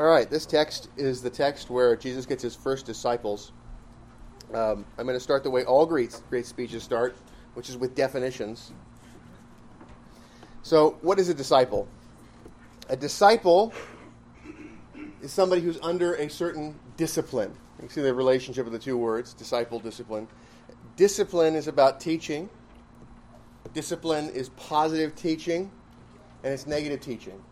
All right, this text is the text where Jesus gets his first disciples. Um, I'm going to start the way all great, great speeches start, which is with definitions. So, what is a disciple? A disciple is somebody who's under a certain discipline. You see the relationship of the two words disciple, discipline. Discipline is about teaching, discipline is positive teaching, and it's negative teaching.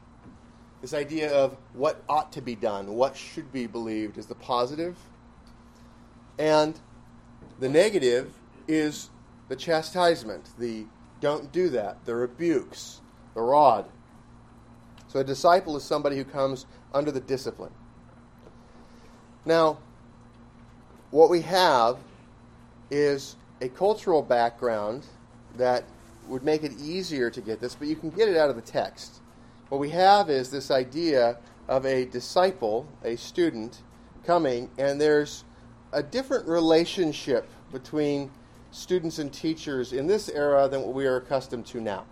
This idea of what ought to be done, what should be believed, is the positive. And the negative is the chastisement, the don't do that, the rebukes, the rod. So a disciple is somebody who comes under the discipline. Now, what we have is a cultural background that would make it easier to get this, but you can get it out of the text. What we have is this idea of a disciple, a student, coming, and there's a different relationship between students and teachers in this era than what we are accustomed to now.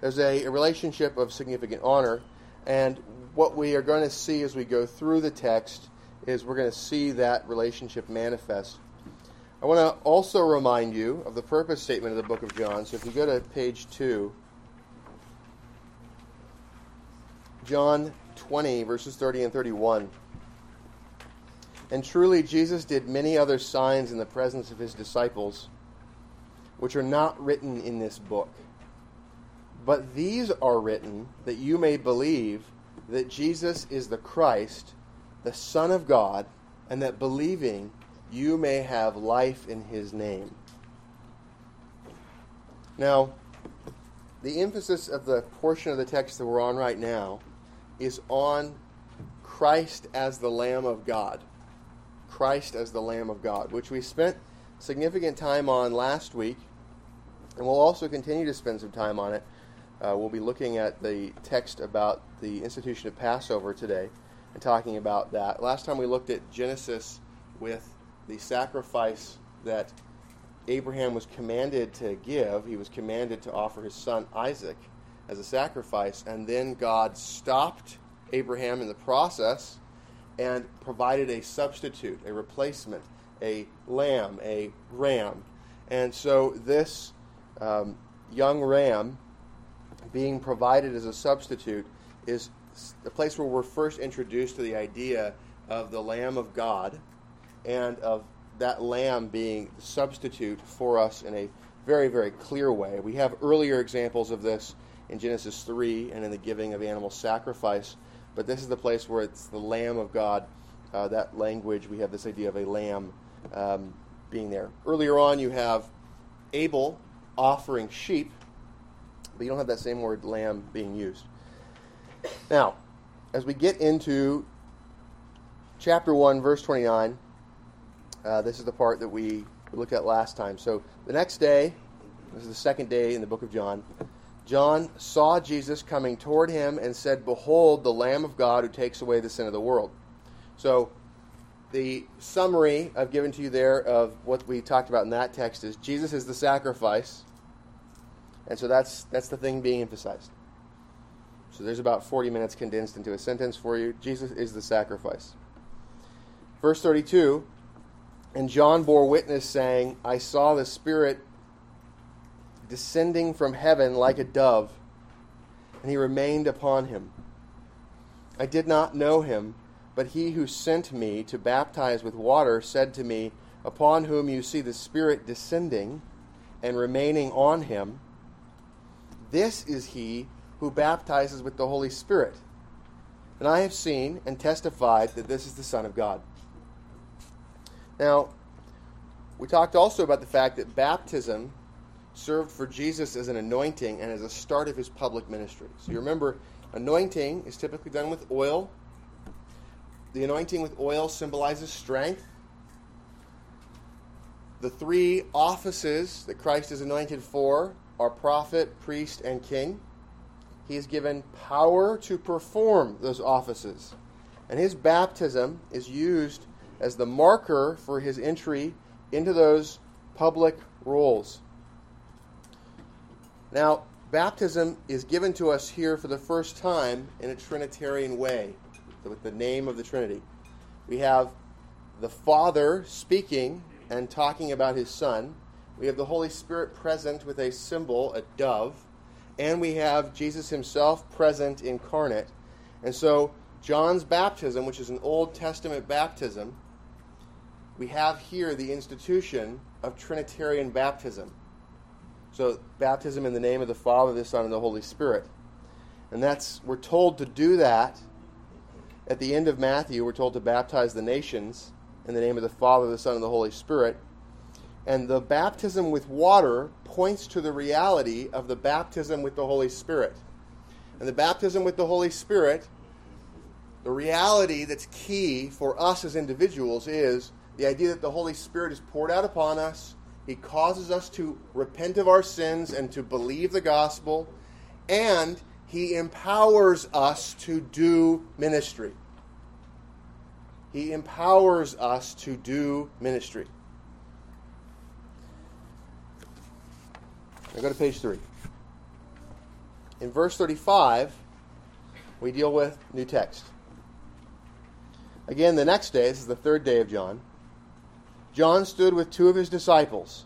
There's a, a relationship of significant honor, and what we are going to see as we go through the text is we're going to see that relationship manifest. I want to also remind you of the purpose statement of the book of John. So if you go to page 2, John 20, verses 30 and 31. And truly, Jesus did many other signs in the presence of his disciples, which are not written in this book. But these are written that you may believe that Jesus is the Christ, the Son of God, and that believing you may have life in his name. Now, the emphasis of the portion of the text that we're on right now is on Christ as the Lamb of God. Christ as the Lamb of God, which we spent significant time on last week, and we'll also continue to spend some time on it. Uh, we'll be looking at the text about the institution of Passover today and talking about that. Last time we looked at Genesis with the sacrifice that Abraham was commanded to give. He was commanded to offer his son Isaac as a sacrifice, and then God stopped Abraham in the process and provided a substitute, a replacement, a lamb, a ram. And so this um, young ram being provided as a substitute is the place where we're first introduced to the idea of the Lamb of God and of that lamb being the substitute for us in a very, very clear way. We have earlier examples of this in Genesis 3 and in the giving of animal sacrifice. But this is the place where it's the Lamb of God. Uh, that language, we have this idea of a lamb um, being there. Earlier on, you have Abel offering sheep, but you don't have that same word lamb being used. Now, as we get into chapter 1, verse 29, uh, this is the part that we looked at last time. So the next day, this is the second day in the book of John. John saw Jesus coming toward him and said, Behold, the Lamb of God who takes away the sin of the world. So, the summary I've given to you there of what we talked about in that text is Jesus is the sacrifice. And so that's, that's the thing being emphasized. So there's about 40 minutes condensed into a sentence for you. Jesus is the sacrifice. Verse 32 And John bore witness, saying, I saw the Spirit descending from heaven like a dove, and he remained upon him. I did not know him, but he who sent me to baptize with water said to me, Upon whom you see the Spirit descending and remaining on him, this is he who baptizes with the Holy Spirit. And I have seen and testified that this is the Son of God. Now, we talked also about the fact that baptism served for Jesus as an anointing and as a start of his public ministry. So you remember, anointing is typically done with oil. The anointing with oil symbolizes strength. The three offices that Christ is anointed for are prophet, priest, and king. He is given power to perform those offices. And his baptism is used as the marker for his entry into those public roles. Now, baptism is given to us here for the first time in a Trinitarian way. with the name of the Trinity. We have the Father speaking and talking about his Son. We have the Holy Spirit present with a symbol, a dove. And we have Jesus himself present incarnate. And so, John's baptism, which is an Old Testament baptism, we have here the institution of Trinitarian baptism. So, baptism in the name of the Father, the Son, and the Holy Spirit. And that's, we're told to do that. At the end of Matthew, we're told to baptize the nations in the name of the Father, the Son, and the Holy Spirit. And the baptism with water points to the reality of the baptism with the Holy Spirit. And the baptism with the Holy Spirit, the reality that's key for us as individuals is the idea that the Holy Spirit is poured out upon us. He causes us to repent of our sins and to believe the gospel. And he empowers us to do ministry. He empowers us to do ministry. Now go to page 3. In verse 35, we deal with new text. Again, the next day, this is the third day of John, John stood with two of his disciples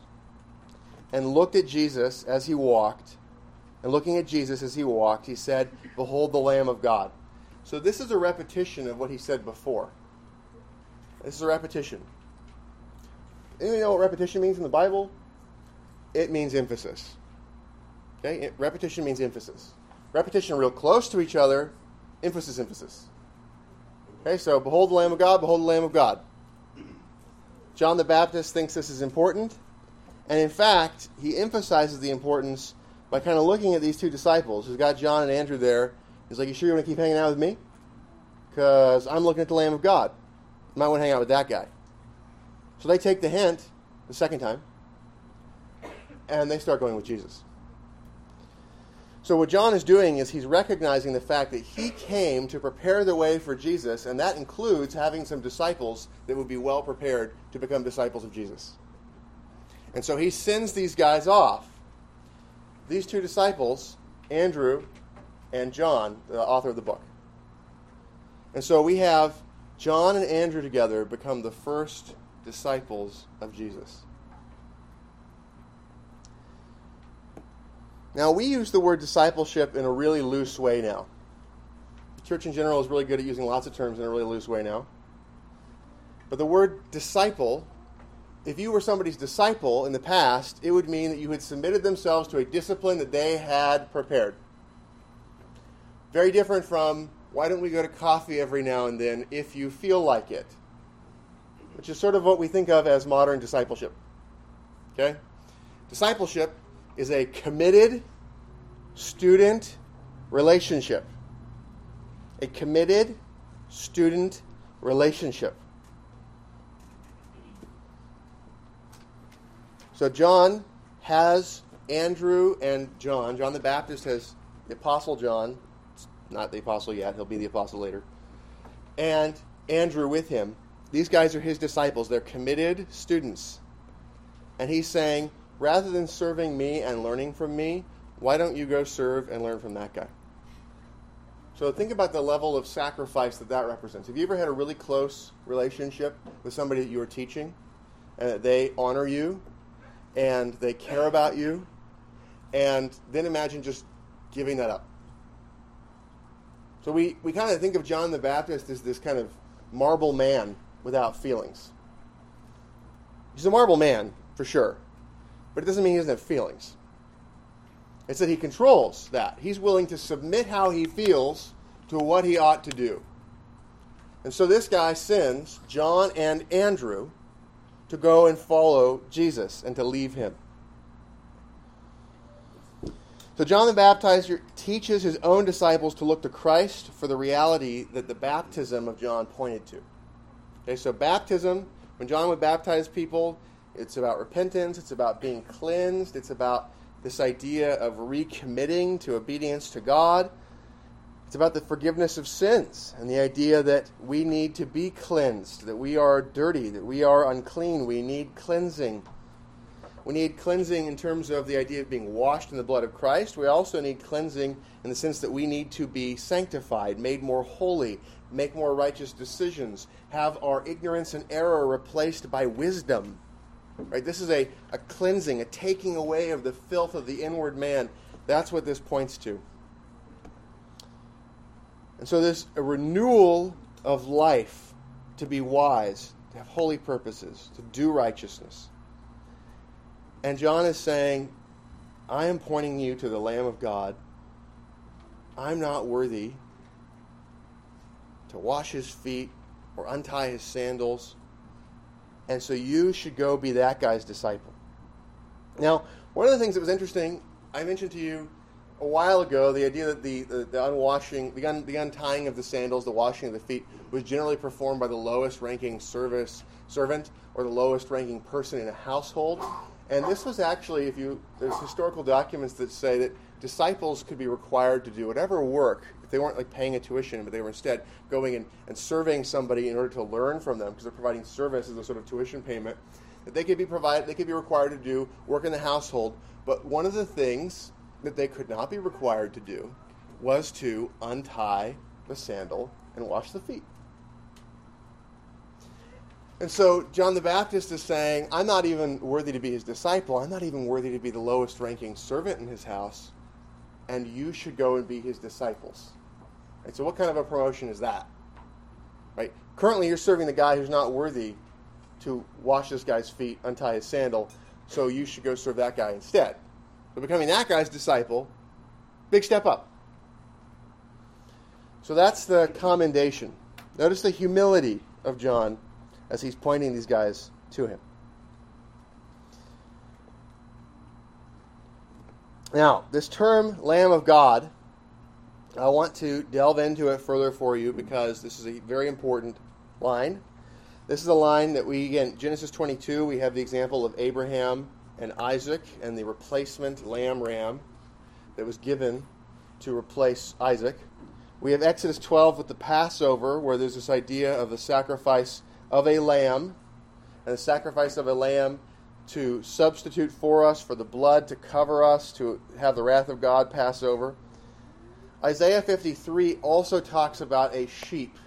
and looked at Jesus as he walked and looking at Jesus as he walked, he said, Behold the Lamb of God. So this is a repetition of what he said before. This is a repetition. Anybody know what repetition means in the Bible? It means emphasis. Okay? repetition means emphasis. Repetition real close to each other, emphasis, emphasis. Okay, so behold the Lamb of God, behold the Lamb of God. John the Baptist thinks this is important, and in fact, he emphasizes the importance by kind of looking at these two disciples. He's got John and Andrew there. He's like, You sure you want to keep hanging out with me? Because I'm looking at the Lamb of God. You might want to hang out with that guy. So they take the hint the second time, and they start going with Jesus. So, what John is doing is he's recognizing the fact that he came to prepare the way for Jesus, and that includes having some disciples that would be well prepared to become disciples of Jesus. And so he sends these guys off these two disciples, Andrew and John, the author of the book. And so we have John and Andrew together become the first disciples of Jesus. Now, we use the word discipleship in a really loose way now. The church in general is really good at using lots of terms in a really loose way now. But the word disciple if you were somebody's disciple in the past, it would mean that you had submitted themselves to a discipline that they had prepared. Very different from why don't we go to coffee every now and then if you feel like it? Which is sort of what we think of as modern discipleship. Okay? Discipleship is a committed student relationship. A committed student relationship. So John has Andrew and John. John the Baptist has the Apostle John, not the Apostle yet, he'll be the Apostle later, and Andrew with him. These guys are his disciples. They're committed students. And he's saying, rather than serving me and learning from me, why don't you go serve and learn from that guy? So think about the level of sacrifice that that represents. Have you ever had a really close relationship with somebody that you were teaching and that they honor you and they care about you, and then imagine just giving that up. So we, we kind of think of John the Baptist as this kind of marble man without feelings. He's a marble man, for sure, but it doesn't mean he doesn't have feelings. It's that he controls that. He's willing to submit how he feels to what he ought to do. And so this guy sends John and Andrew to go and follow Jesus and to leave him. So John the Baptizer teaches his own disciples to look to Christ for the reality that the baptism of John pointed to. Okay, so baptism, when John would baptize people, it's about repentance, it's about being cleansed, it's about this idea of recommitting to obedience to God. It's about the forgiveness of sins and the idea that we need to be cleansed, that we are dirty, that we are unclean, we need cleansing. we need cleansing in terms of the idea of being washed in the blood of Christ. We also need cleansing in the sense that we need to be sanctified, made more holy, make more righteous decisions, have our ignorance and error replaced by wisdom. Right? This is a, a cleansing, a taking away of the filth of the inward man. That's what this points to. And so, this a renewal of life to be wise, to have holy purposes, to do righteousness. And John is saying, I am pointing you to the Lamb of God. I'm not worthy to wash his feet or untie his sandals. And so you should go be that guy's disciple. Now, one of the things that was interesting, I mentioned to you a while ago the idea that the, the, the unwashing, the, un, the untying of the sandals, the washing of the feet, was generally performed by the lowest ranking service servant or the lowest ranking person in a household. And this was actually, if you, there's historical documents that say that disciples could be required to do whatever work, they weren't like paying a tuition, but they were instead going and, and somebody in order to learn from them, because they're providing service as a sort of tuition payment, that they could be provided, they could be required to do work in the household. But one of the things that they could not be required to do was to untie the sandal and wash the feet. And so John the Baptist is saying, I'm not even worthy to be his disciple. I'm not even worthy to be the lowest ranking servant in his house. And you should go and be his disciples. Right, so what kind of a promotion is that? Right? Currently you're serving the guy who's not worthy to wash this guy's feet, untie his sandal, so you should go serve that guy instead. So becoming that guy's disciple, big step up. So that's the commendation. Notice the humility of John as he's pointing these guys to him. Now, this term, Lamb of God, I want to delve into it further for you because this is a very important line. This is a line that we, again, Genesis 22, we have the example of Abraham and Isaac and the replacement lamb ram that was given to replace Isaac. We have Exodus 12 with the Passover, where there's this idea of the sacrifice of a lamb, and the sacrifice of a lamb to substitute for us, for the blood to cover us, to have the wrath of God pass over. Isaiah 53 also talks about a sheep.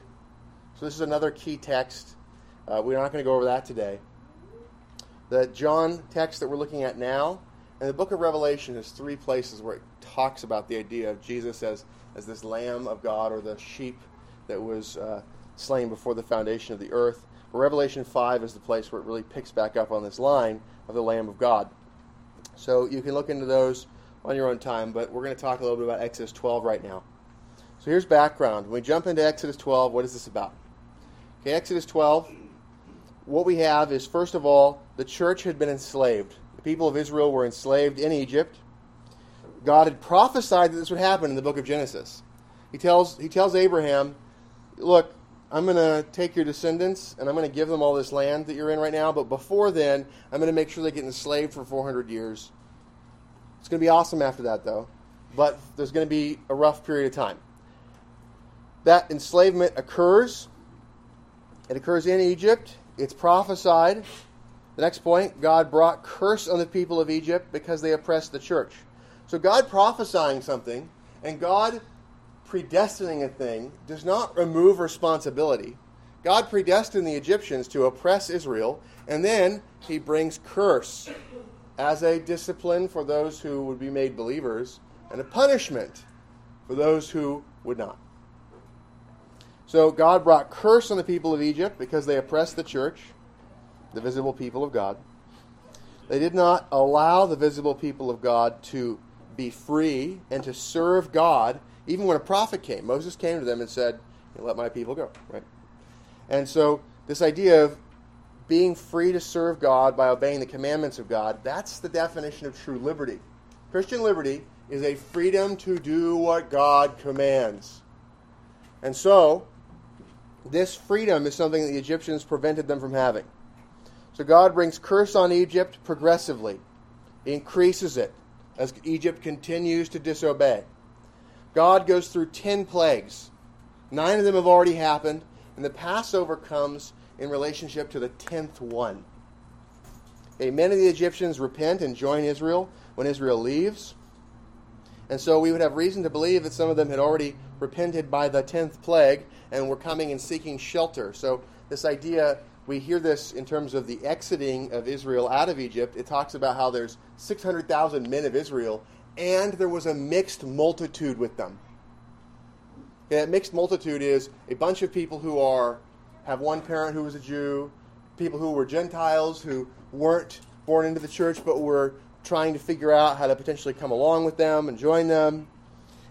So this is another key text. Uh, we're not going to go over that today. The John text that we're looking at now, and the book of Revelation has three places where it talks about the idea of Jesus as, as this Lamb of God or the sheep that was uh, slain before the foundation of the earth. But Revelation 5 is the place where it really picks back up on this line of the Lamb of God. So you can look into those on your own time, but we're going to talk a little bit about Exodus 12 right now. So here's background. When we jump into Exodus 12, what is this about? Okay, Exodus 12, what we have is, first of all, the church had been enslaved. The people of Israel were enslaved in Egypt. God had prophesied that this would happen in the book of Genesis. He tells, he tells Abraham, Look, I'm going to take your descendants and I'm going to give them all this land that you're in right now, but before then, I'm going to make sure they get enslaved for 400 years. It's going to be awesome after that, though, but there's going to be a rough period of time. That enslavement occurs. It occurs in Egypt. It's prophesied. The next point God brought curse on the people of Egypt because they oppressed the church. So, God prophesying something and God predestining a thing does not remove responsibility. God predestined the Egyptians to oppress Israel, and then he brings curse as a discipline for those who would be made believers and a punishment for those who would not. So God brought curse on the people of Egypt because they oppressed the church, the visible people of God. They did not allow the visible people of God to be free and to serve God even when a prophet came, Moses came to them and said, Let my people go, right? And so, this idea of being free to serve God by obeying the commandments of God, that's the definition of true liberty. Christian liberty is a freedom to do what God commands. And so, this freedom is something that the Egyptians prevented them from having. So God brings curse on Egypt progressively. Increases it as Egypt continues to disobey. God goes through 10 plagues. Nine of them have already happened, and the Passover comes in relationship to the 10th one. Okay, many of the Egyptians repent and join Israel when Israel leaves. And so we would have reason to believe that some of them had already repented by the 10th plague and were coming and seeking shelter. So, this idea, we hear this in terms of the exiting of Israel out of Egypt. It talks about how there's 600,000 men of Israel, and there was a mixed multitude with them. That mixed multitude is a bunch of people who are have one parent who was a Jew, people who were Gentiles who weren't born into the church but were trying to figure out how to potentially come along with them and join them.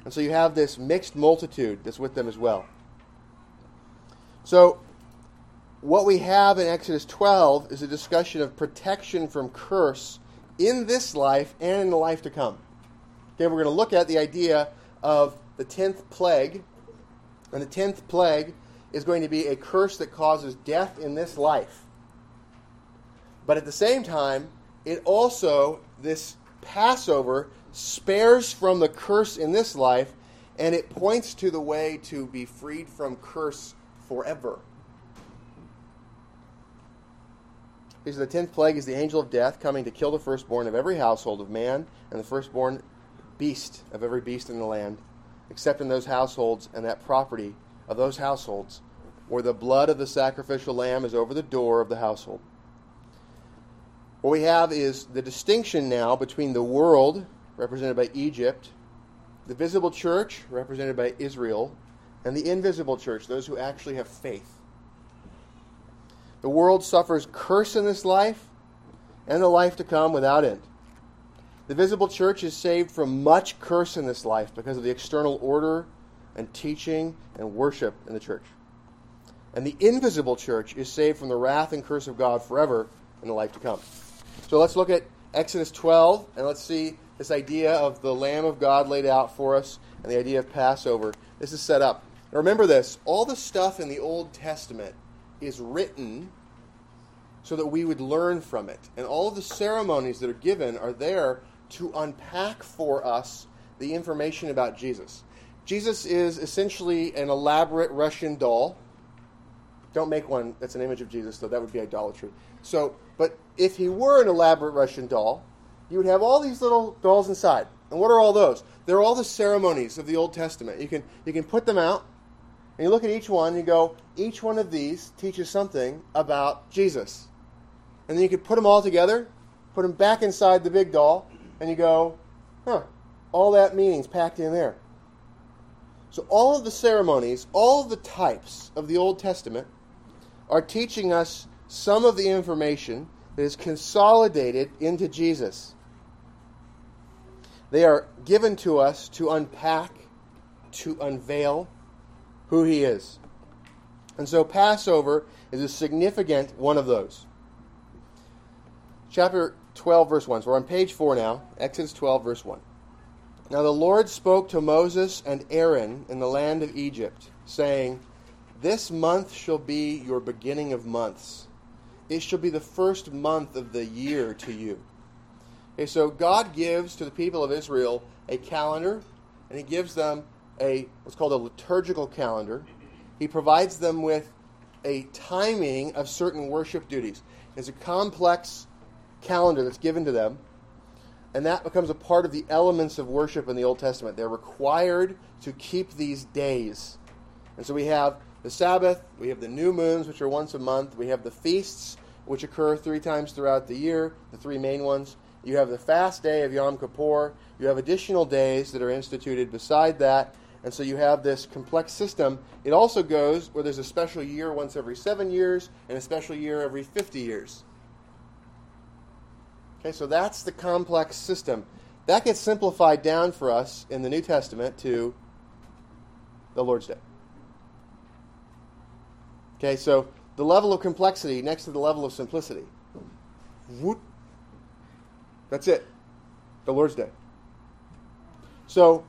And so you have this mixed multitude that's with them as well. So, what we have in Exodus 12 is a discussion of protection from curse in this life and in the life to come. Okay, we're going to look at the idea of the 10th plague. And the 10th plague is going to be a curse that causes death in this life. But at the same time, it also, this Passover, spares from the curse in this life, and it points to the way to be freed from curse forever. Because the tenth plague is the angel of death coming to kill the firstborn of every household of man and the firstborn beast of every beast in the land, except in those households and that property of those households where the blood of the sacrificial lamb is over the door of the household. What we have is the distinction now between the world, represented by Egypt, the visible church, represented by Israel, and the invisible church, those who actually have faith. The world suffers curse in this life and the life to come without end. The visible church is saved from much curse in this life because of the external order and teaching and worship in the church. And the invisible church is saved from the wrath and curse of God forever in the life to come. So let's look at Exodus 12 and let's see this idea of the Lamb of God laid out for us and the idea of Passover. This is set up. Now remember this all the stuff in the Old Testament is written so that we would learn from it. And all of the ceremonies that are given are there to unpack for us the information about Jesus. Jesus is essentially an elaborate Russian doll. Don't make one that's an image of Jesus, though, that would be idolatry. So, but if he were an elaborate Russian doll, you would have all these little dolls inside. And what are all those? They're all the ceremonies of the Old Testament. You can you can put them out, and you look at each one, and you go, each one of these teaches something about Jesus. And then you could put them all together, put them back inside the big doll, and you go, huh, all that meaning's packed in there. So all of the ceremonies, all of the types of the Old Testament are teaching us some of the information that is consolidated into Jesus. They are given to us to unpack, to unveil who He is. And so Passover is a significant one of those. Chapter 12, verse 1. So we're on page 4 now, Exodus 12, verse 1. Now the Lord spoke to Moses and Aaron in the land of Egypt, saying, This month shall be your beginning of months it shall be the first month of the year to you. Okay, so God gives to the people of Israel a calendar, and He gives them a what's called a liturgical calendar. He provides them with a timing of certain worship duties. It's a complex calendar that's given to them, and that becomes a part of the elements of worship in the Old Testament. They're required to keep these days. And so we have the Sabbath, we have the new moons, which are once a month, we have the feasts, which occur three times throughout the year, the three main ones. You have the fast day of Yom Kippur. You have additional days that are instituted beside that. And so you have this complex system. It also goes where there's a special year once every seven years and a special year every 50 years. Okay, so that's the complex system. That gets simplified down for us in the New Testament to the Lord's Day. Okay, so the level of complexity next to the level of simplicity. Whoop. That's it. The Lord's Day. So,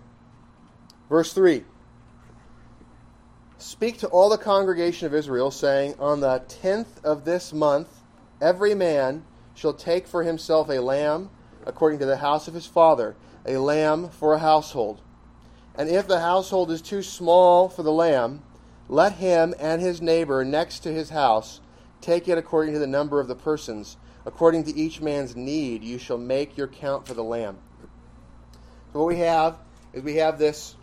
verse 3 Speak to all the congregation of Israel, saying, On the tenth of this month, every man shall take for himself a lamb according to the house of his father, a lamb for a household. And if the household is too small for the lamb, let him and his neighbor next to his house take it according to the number of the persons, According to each man's need, you shall make your count for the lamb. So, what we have is we have this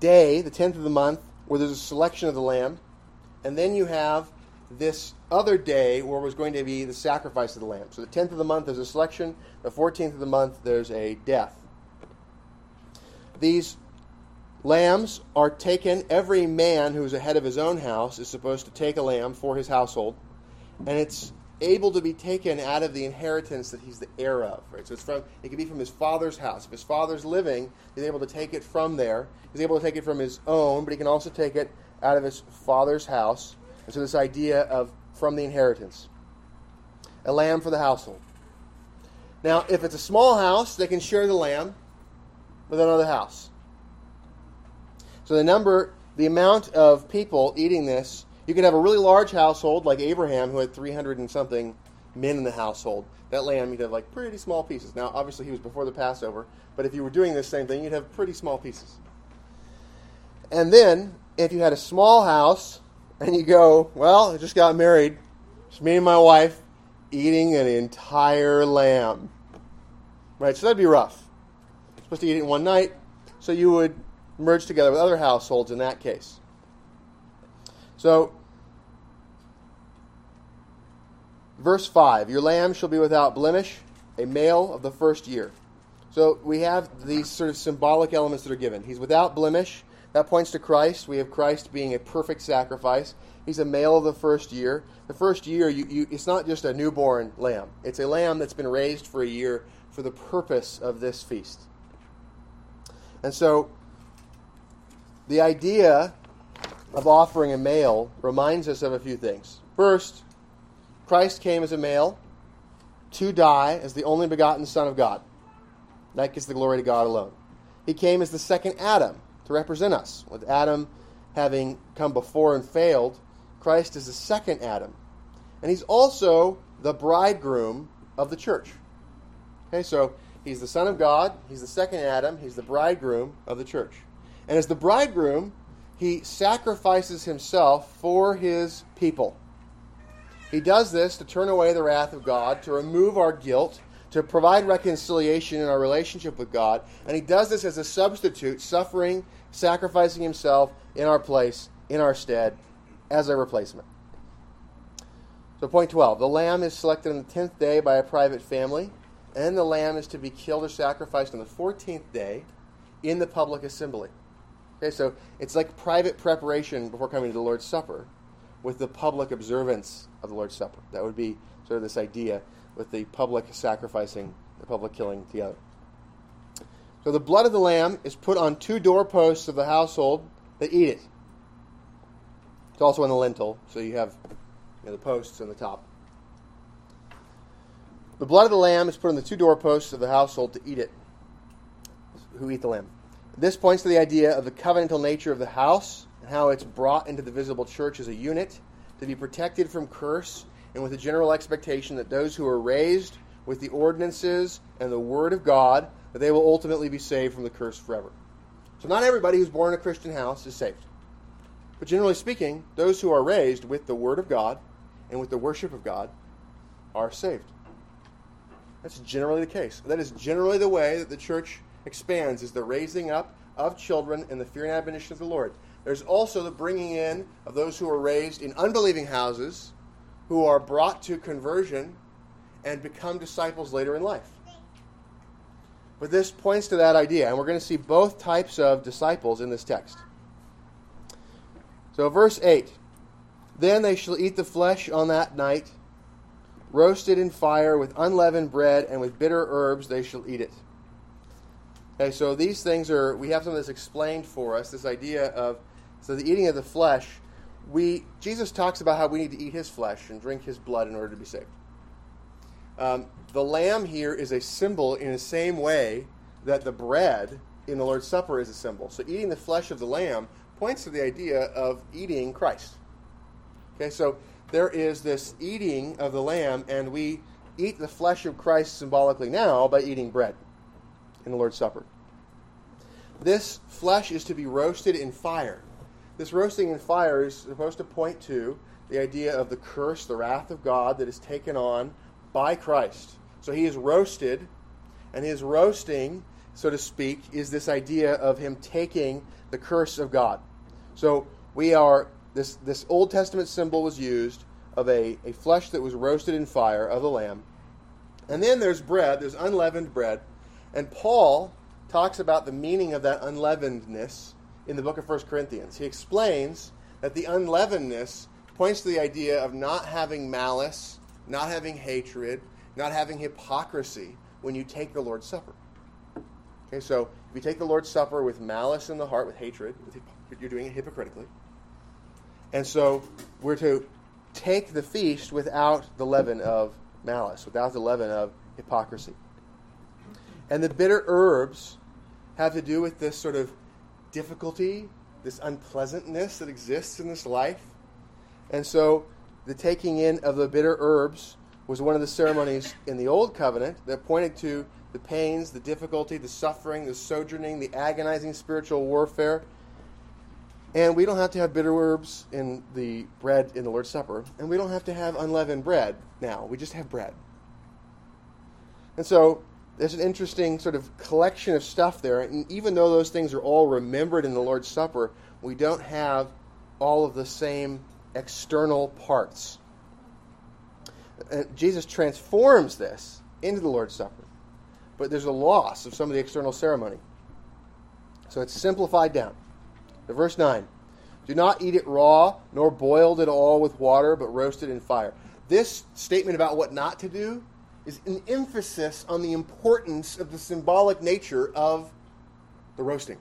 day, the 10th of the month, where there's a selection of the lamb. And then you have this other day where it was going to be the sacrifice of the lamb. So the 10th of the month, there's a selection. The 14th of the month, there's a death. These lambs are taken. Every man who's ahead of his own house is supposed to take a lamb for his household. And it's able to be taken out of the inheritance that he's the heir of. Right? So it's from it can be from his father's house. If his father's living, he's able to take it from there. He's able to take it from his own, but he can also take it out of his father's house. And so this idea of from the inheritance. A lamb for the household. Now, if it's a small house, they can share the lamb with another house. So the number, the amount of people eating this you could have a really large household like Abraham, who had 300 and something men in the household. That lamb, you'd have like pretty small pieces. Now, obviously, he was before the Passover, but if you were doing this same thing, you'd have pretty small pieces. And then, if you had a small house and you go, well, I just got married, it's me and my wife eating an entire lamb. Right? So that'd be rough. You're supposed to eat it in one night, so you would merge together with other households in that case. So, verse 5 Your lamb shall be without blemish, a male of the first year. So, we have these sort of symbolic elements that are given. He's without blemish. That points to Christ. We have Christ being a perfect sacrifice. He's a male of the first year. The first year, you, you, it's not just a newborn lamb, it's a lamb that's been raised for a year for the purpose of this feast. And so, the idea of offering a male reminds us of a few things. First, Christ came as a male to die as the only begotten Son of God. That gives the glory to God alone. He came as the second Adam to represent us. With Adam having come before and failed, Christ is the second Adam. And he's also the bridegroom of the church. Okay, so he's the Son of God, he's the second Adam, he's the bridegroom of the church. And as the bridegroom, he sacrifices himself for his people. He does this to turn away the wrath of God, to remove our guilt, to provide reconciliation in our relationship with God. And he does this as a substitute, suffering, sacrificing himself in our place, in our stead, as a replacement. So, point 12 the lamb is selected on the 10th day by a private family, and the lamb is to be killed or sacrificed on the 14th day in the public assembly. Okay, so it's like private preparation before coming to the Lord's Supper with the public observance of the Lord's Supper. That would be sort of this idea with the public sacrificing, the public killing together. So the blood of the lamb is put on two doorposts of the household that eat it. It's also on the lintel, so you have you know, the posts on the top. The blood of the lamb is put on the two doorposts of the household to eat it, who eat the lamb. This points to the idea of the covenantal nature of the house and how it's brought into the visible church as a unit to be protected from curse and with the general expectation that those who are raised with the ordinances and the word of God that they will ultimately be saved from the curse forever. So not everybody who's born in a Christian house is saved. But generally speaking, those who are raised with the word of God and with the worship of God are saved. That's generally the case. That is generally the way that the church expands is the raising up of children in the fear and admonition of the Lord. There's also the bringing in of those who are raised in unbelieving houses who are brought to conversion and become disciples later in life. But this points to that idea, and we're going to see both types of disciples in this text. So, verse 8 Then they shall eat the flesh on that night, roasted in fire with unleavened bread, and with bitter herbs they shall eat it. Okay, so these things are, we have some of this explained for us, this idea of, so the eating of the flesh, we, Jesus talks about how we need to eat his flesh and drink his blood in order to be saved. Um, the lamb here is a symbol in the same way that the bread in the Lord's Supper is a symbol. So eating the flesh of the lamb points to the idea of eating Christ. Okay, so there is this eating of the lamb, and we eat the flesh of Christ symbolically now by eating bread in the Lord's Supper. This flesh is to be roasted in fire. This roasting in fire is supposed to point to the idea of the curse, the wrath of God that is taken on by Christ. So he is roasted, and his roasting, so to speak, is this idea of him taking the curse of God. So we are, this, this Old Testament symbol was used of a, a flesh that was roasted in fire of the lamb. And then there's bread, there's unleavened bread. And Paul talks about the meaning of that unleavenedness in the book of 1 Corinthians. He explains that the unleavenedness points to the idea of not having malice, not having hatred, not having hypocrisy when you take the Lord's Supper. Okay, so if you take the Lord's Supper with malice in the heart, with hatred, you're doing it hypocritically. And so we're to take the feast without the leaven of malice, without the leaven of hypocrisy. And the bitter herbs have to do with this sort of difficulty, this unpleasantness that exists in this life. And so the taking in of the bitter herbs was one of the ceremonies in the Old Covenant that pointed to the pains, the difficulty, the suffering, the sojourning, the agonizing spiritual warfare. And we don't have to have bitter herbs in the bread in the Lord's Supper, and we don't have to have unleavened bread now. We just have bread. And so there's an interesting sort of collection of stuff there. And even though those things are all remembered in the Lord's Supper, we don't have all of the same external parts. And Jesus transforms this into the Lord's Supper, but there's a loss of some of the external ceremony. So it's simplified down. Verse 9 Do not eat it raw, nor boiled at all with water, but roasted in fire. This statement about what not to do is an emphasis on the importance of the symbolic nature of the roasting.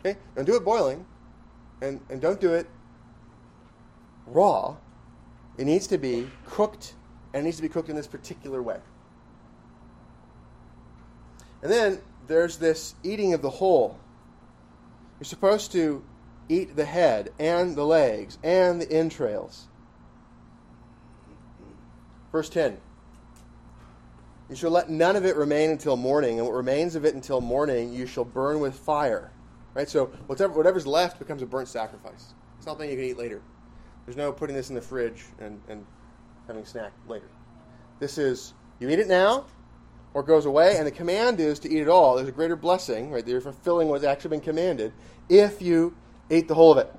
Okay? Don't do it boiling, and, and don't do it raw. It needs to be cooked, and it needs to be cooked in this particular way. And then there's this eating of the whole. You're supposed to eat the head and the legs and the entrails. Verse 10 You shall let none of it remain until morning, and what remains of it until morning you shall burn with fire. Right? So whatever, whatever's left becomes a burnt sacrifice. Something you can eat later. There's no putting this in the fridge and, and having a snack later. This is, you eat it now, or it goes away, and the command is to eat it all. There's a greater blessing, right? You're fulfilling what's actually been commanded if you ate the whole of it.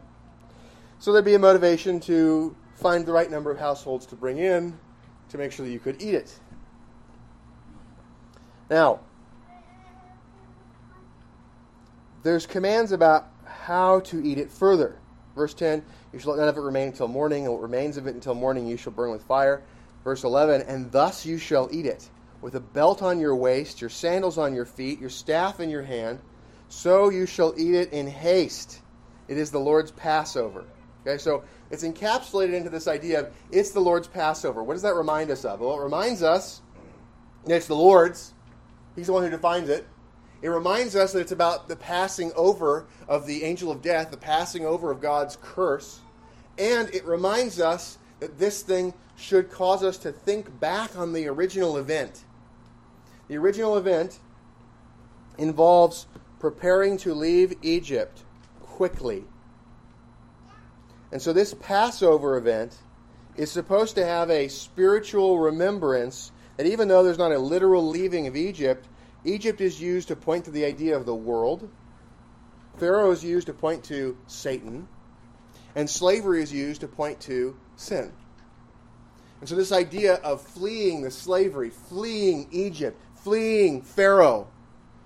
So there'd be a motivation to find the right number of households to bring in to make sure that you could eat it. Now, there's commands about how to eat it further. Verse 10 You shall let none of it remain until morning, and what remains of it until morning you shall burn with fire. Verse 11 And thus you shall eat it, with a belt on your waist, your sandals on your feet, your staff in your hand. So you shall eat it in haste. It is the Lord's Passover. Okay, so it's encapsulated into this idea of it's the Lord's Passover. What does that remind us of? Well, it reminds us it's the Lord's. He's the one who defines it. It reminds us that it's about the passing over of the angel of death, the passing over of God's curse. And it reminds us that this thing should cause us to think back on the original event. The original event involves preparing to leave Egypt quickly. And so this Passover event is supposed to have a spiritual remembrance that even though there's not a literal leaving of Egypt, Egypt is used to point to the idea of the world. Pharaoh is used to point to Satan. And slavery is used to point to sin. And so, this idea of fleeing the slavery, fleeing Egypt, fleeing Pharaoh,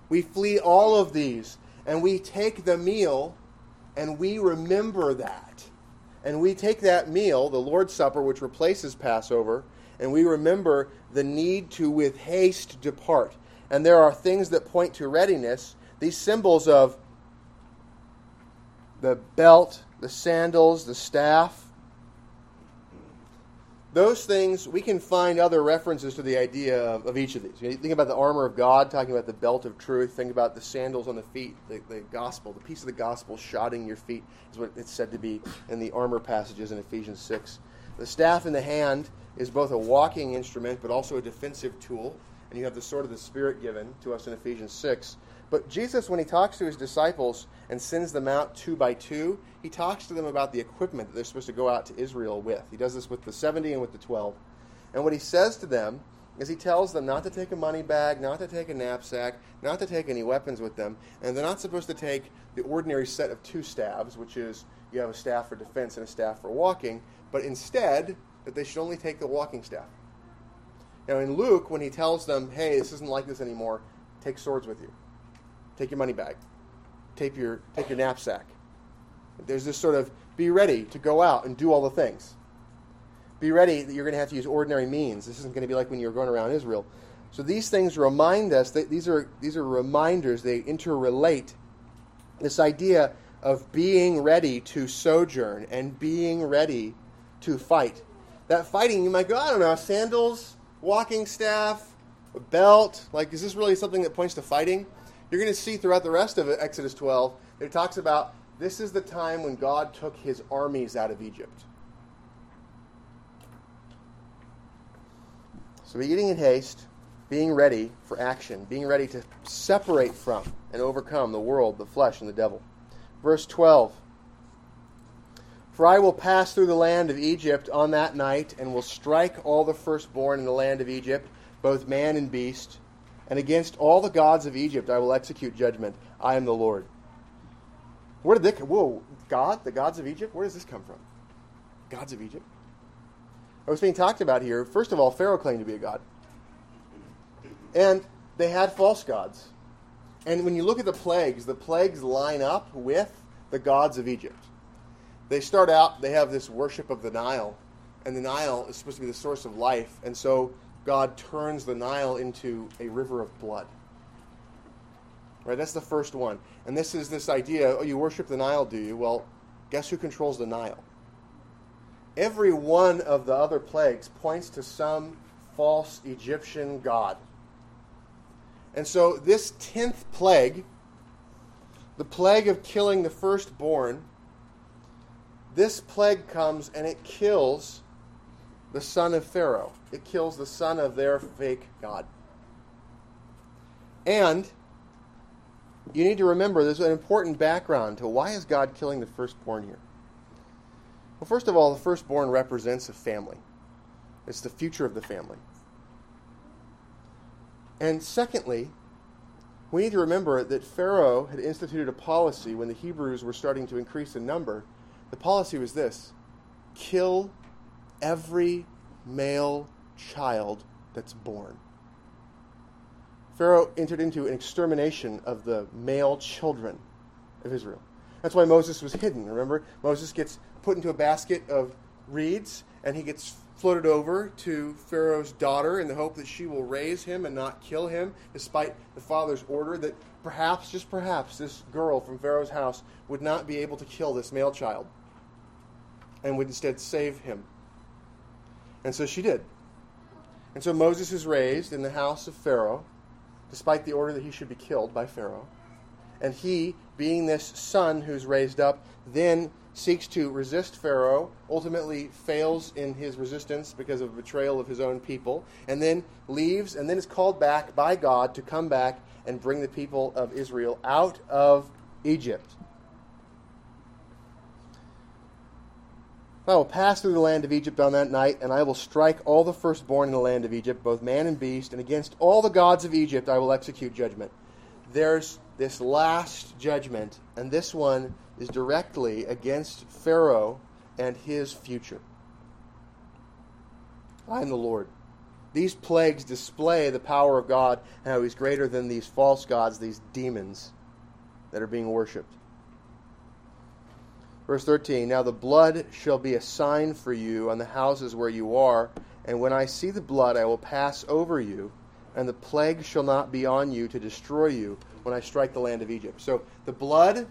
we flee all of these and we take the meal and we remember that. And we take that meal, the Lord's Supper, which replaces Passover, and we remember the need to with haste depart and there are things that point to readiness. These symbols of the belt, the sandals, the staff, those things, we can find other references to the idea of, of each of these. You think about the armor of God, talking about the belt of truth. Think about the sandals on the feet, the, the gospel, the peace of the gospel shodding your feet is what it's said to be in the armor passages in Ephesians 6. The staff in the hand is both a walking instrument but also a defensive tool and you have the sword of the Spirit given to us in Ephesians 6. But Jesus, when he talks to his disciples and sends them out two by two, he talks to them about the equipment that they're supposed to go out to Israel with. He does this with the 70 and with the 12. And what he says to them is he tells them not to take a money bag, not to take a knapsack, not to take any weapons with them, and they're not supposed to take the ordinary set of two staves, which is you have a staff for defense and a staff for walking, but instead that they should only take the walking staff. Now, in Luke, when he tells them, hey, this isn't like this anymore, take swords with you, take your money bag, take your, take your knapsack. There's this sort of be ready to go out and do all the things. Be ready that you're going to have to use ordinary means. This isn't going to be like when you were going around Israel. So these things remind us that these are, these are reminders, they interrelate this idea of being ready to sojourn and being ready to fight. That fighting, you might go, I don't know, sandals, walking staff, a belt. Like, is this really something that points to fighting? You're going to see throughout the rest of Exodus 12, it talks about this is the time when God took his armies out of Egypt. So, eating in haste, being ready for action, being ready to separate from and overcome the world, the flesh, and the devil. Verse 12 For I will pass through the land of Egypt on that night, and will strike all the firstborn in the land of Egypt, both man and beast. And against all the gods of Egypt I will execute judgment. I am the Lord. Where did this? Whoa, God, the gods of Egypt. Where does this come from? Gods of Egypt. What's being talked about here? First of all, Pharaoh claimed to be a god, and they had false gods. And when you look at the plagues, the plagues line up with the gods of Egypt. They start out, they have this worship of the Nile, and the Nile is supposed to be the source of life, and so God turns the Nile into a river of blood. Right, that's the first one. And this is this idea, oh, you worship the Nile, do you? Well, guess who controls the Nile? Every one of the other plagues points to some false Egyptian god. And so this 10th plague, the plague of killing the firstborn, this plague comes and it kills the son of Pharaoh. It kills the son of their fake god. And you need to remember there's an important background to why is God killing the firstborn here? Well, first of all, the firstborn represents a family. It's the future of the family. And secondly, we need to remember that Pharaoh had instituted a policy when the Hebrews were starting to increase in number. The policy was this kill every male child that's born. Pharaoh entered into an extermination of the male children of Israel. That's why Moses was hidden. Remember? Moses gets put into a basket of reeds and he gets floated over to Pharaoh's daughter in the hope that she will raise him and not kill him, despite the father's order that perhaps, just perhaps, this girl from Pharaoh's house would not be able to kill this male child and would instead save him. And so she did. And so Moses is raised in the house of Pharaoh, despite the order that he should be killed by Pharaoh. And he, being this son who's raised up, then seeks to resist Pharaoh, ultimately fails in his resistance because of betrayal of his own people, and then leaves and then is called back by God to come back and bring the people of Israel out of Egypt. I will pass through the land of Egypt on that night, and I will strike all the firstborn in the land of Egypt, both man and beast, and against all the gods of Egypt I will execute judgment. There's this last judgment, and this one is directly against Pharaoh and his future. I am the Lord. These plagues display the power of God and how He's greater than these false gods, these demons that are being worshipped. Verse 13 Now the blood shall be a sign for you on the houses where you are, and when I see the blood, I will pass over you, and the plague shall not be on you to destroy you when I strike the land of Egypt. So the blood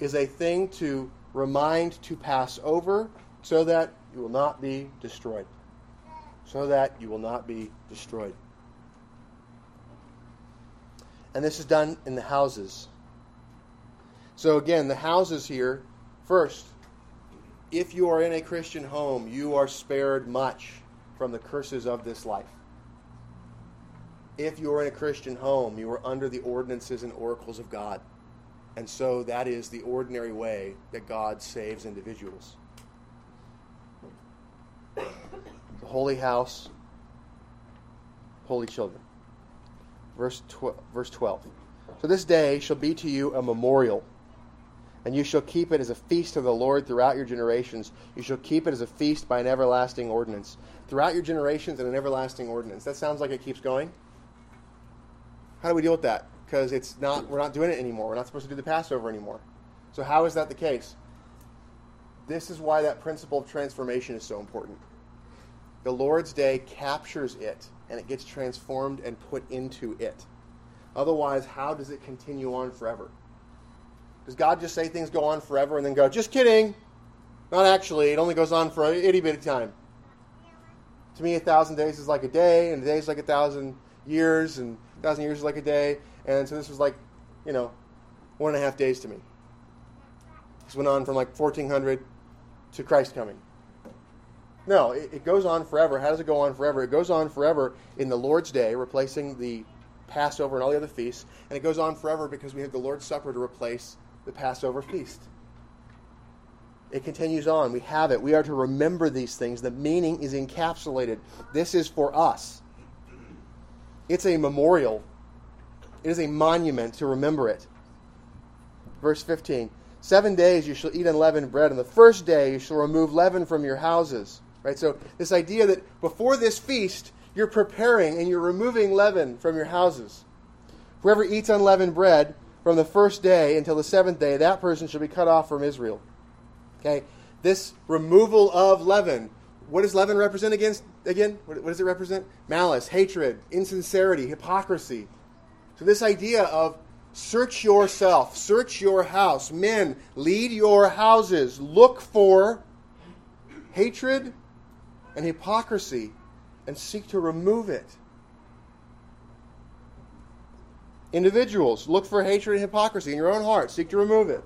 is a thing to remind to pass over so that you will not be destroyed. So that you will not be destroyed. And this is done in the houses. So again, the houses here, first, if you are in a Christian home, you are spared much from the curses of this life. If you are in a Christian home, you are under the ordinances and oracles of God. And so that is the ordinary way that God saves individuals. The holy house, holy children. Verse, tw- verse 12. So this day shall be to you a memorial, and you shall keep it as a feast of the Lord throughout your generations. You shall keep it as a feast by an everlasting ordinance. Throughout your generations and an everlasting ordinance. That sounds like it keeps going. How do we deal with that? Because it's not we're not doing it anymore. We're not supposed to do the Passover anymore. So how is that the case? This is why that principle of transformation is so important. The Lord's Day captures it and it gets transformed and put into it. Otherwise, how does it continue on forever? Does God just say things go on forever and then go, just kidding? Not actually. It only goes on for a itty bitty time. To me, a thousand days is like a day, and a day is like a thousand years, and a thousand years is like a day. And so this was like, you know, one and a half days to me. This went on from like 1400 to Christ coming. No, it, it, goes on forever. How does it go on forever? It goes on forever in the Lord's Day, replacing the Passover and all the other feasts. And it goes on forever because we have the Lord's Supper to replace the Passover feast. It continues on. We have it. We are to remember these things. The meaning is encapsulated. This is for us. It's a memorial, it is a monument to remember it. Verse 15 Seven days you shall eat unleavened bread, and the first day you shall remove leaven from your houses. Right? So, this idea that before this feast, you're preparing and you're removing leaven from your houses. Whoever eats unleavened bread from the first day until the seventh day, that person shall be cut off from Israel. Okay? This removal of leaven. What does leaven represent against again? What, what does it represent? Malice, hatred, insincerity, hypocrisy. So this idea of search yourself, search your house. Men, lead your houses. Look for hatred and hypocrisy and seek to remove it. Individuals, look for hatred and hypocrisy in your own heart. Seek to remove it.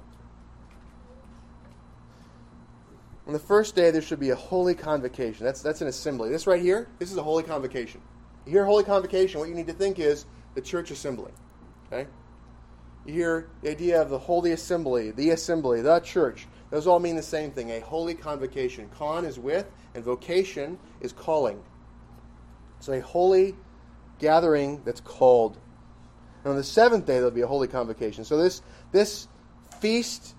On the first day, there should be a holy convocation. That's, that's an assembly. This right here, this is a holy convocation. You hear holy convocation, what you need to think is the church assembly. Okay? You hear the idea of the holy assembly, the assembly, the church. Those all mean the same thing a holy convocation. Con is with, and vocation is calling. So a holy gathering that's called. And on the seventh day, there'll be a holy convocation. So this, this feast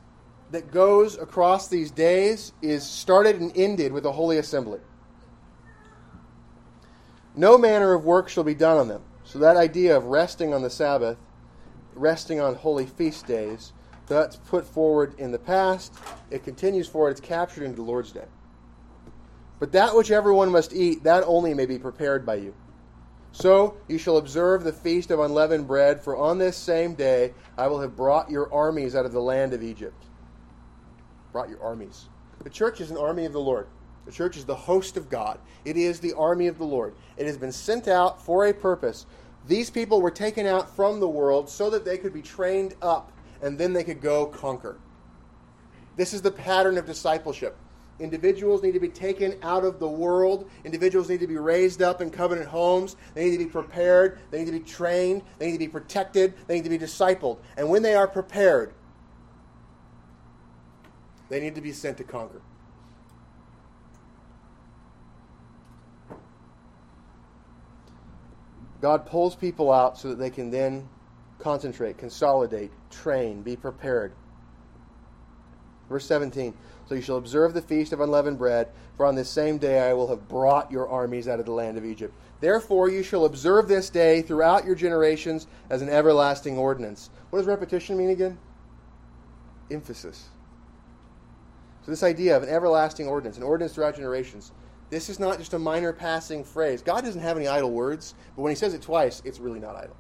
that goes across these days is started and ended with a holy assembly. No manner of work shall be done on them. So that idea of resting on the Sabbath, resting on holy feast days, that's put forward in the past. It continues forward. It's captured into the Lord's Day. But that which everyone must eat, that only may be prepared by you. So you shall observe the feast of unleavened bread, for on this same day I will have brought your armies out of the land of Egypt brought your armies. The church is an army of the Lord. The church is the host of God. It is the army of the Lord. It has been sent out for a purpose. These people were taken out from the world so that they could be trained up and then they could go conquer. This is the pattern of discipleship. Individuals need to be taken out of the world. Individuals need to be raised up in covenant homes. They need to be prepared. They need to be trained. They need to be protected. They need to be discipled. And when they are prepared, they need to be sent to conquer. God pulls people out so that they can then concentrate, consolidate, train, be prepared. Verse 17 So you shall observe the feast of unleavened bread, for on this same day I will have brought your armies out of the land of Egypt. Therefore you shall observe this day throughout your generations as an everlasting ordinance. What does repetition mean again? Emphasis. So, this idea of an everlasting ordinance, an ordinance throughout generations, this is not just a minor passing phrase. God doesn't have any idle words, but when he says it twice, it's really not idle.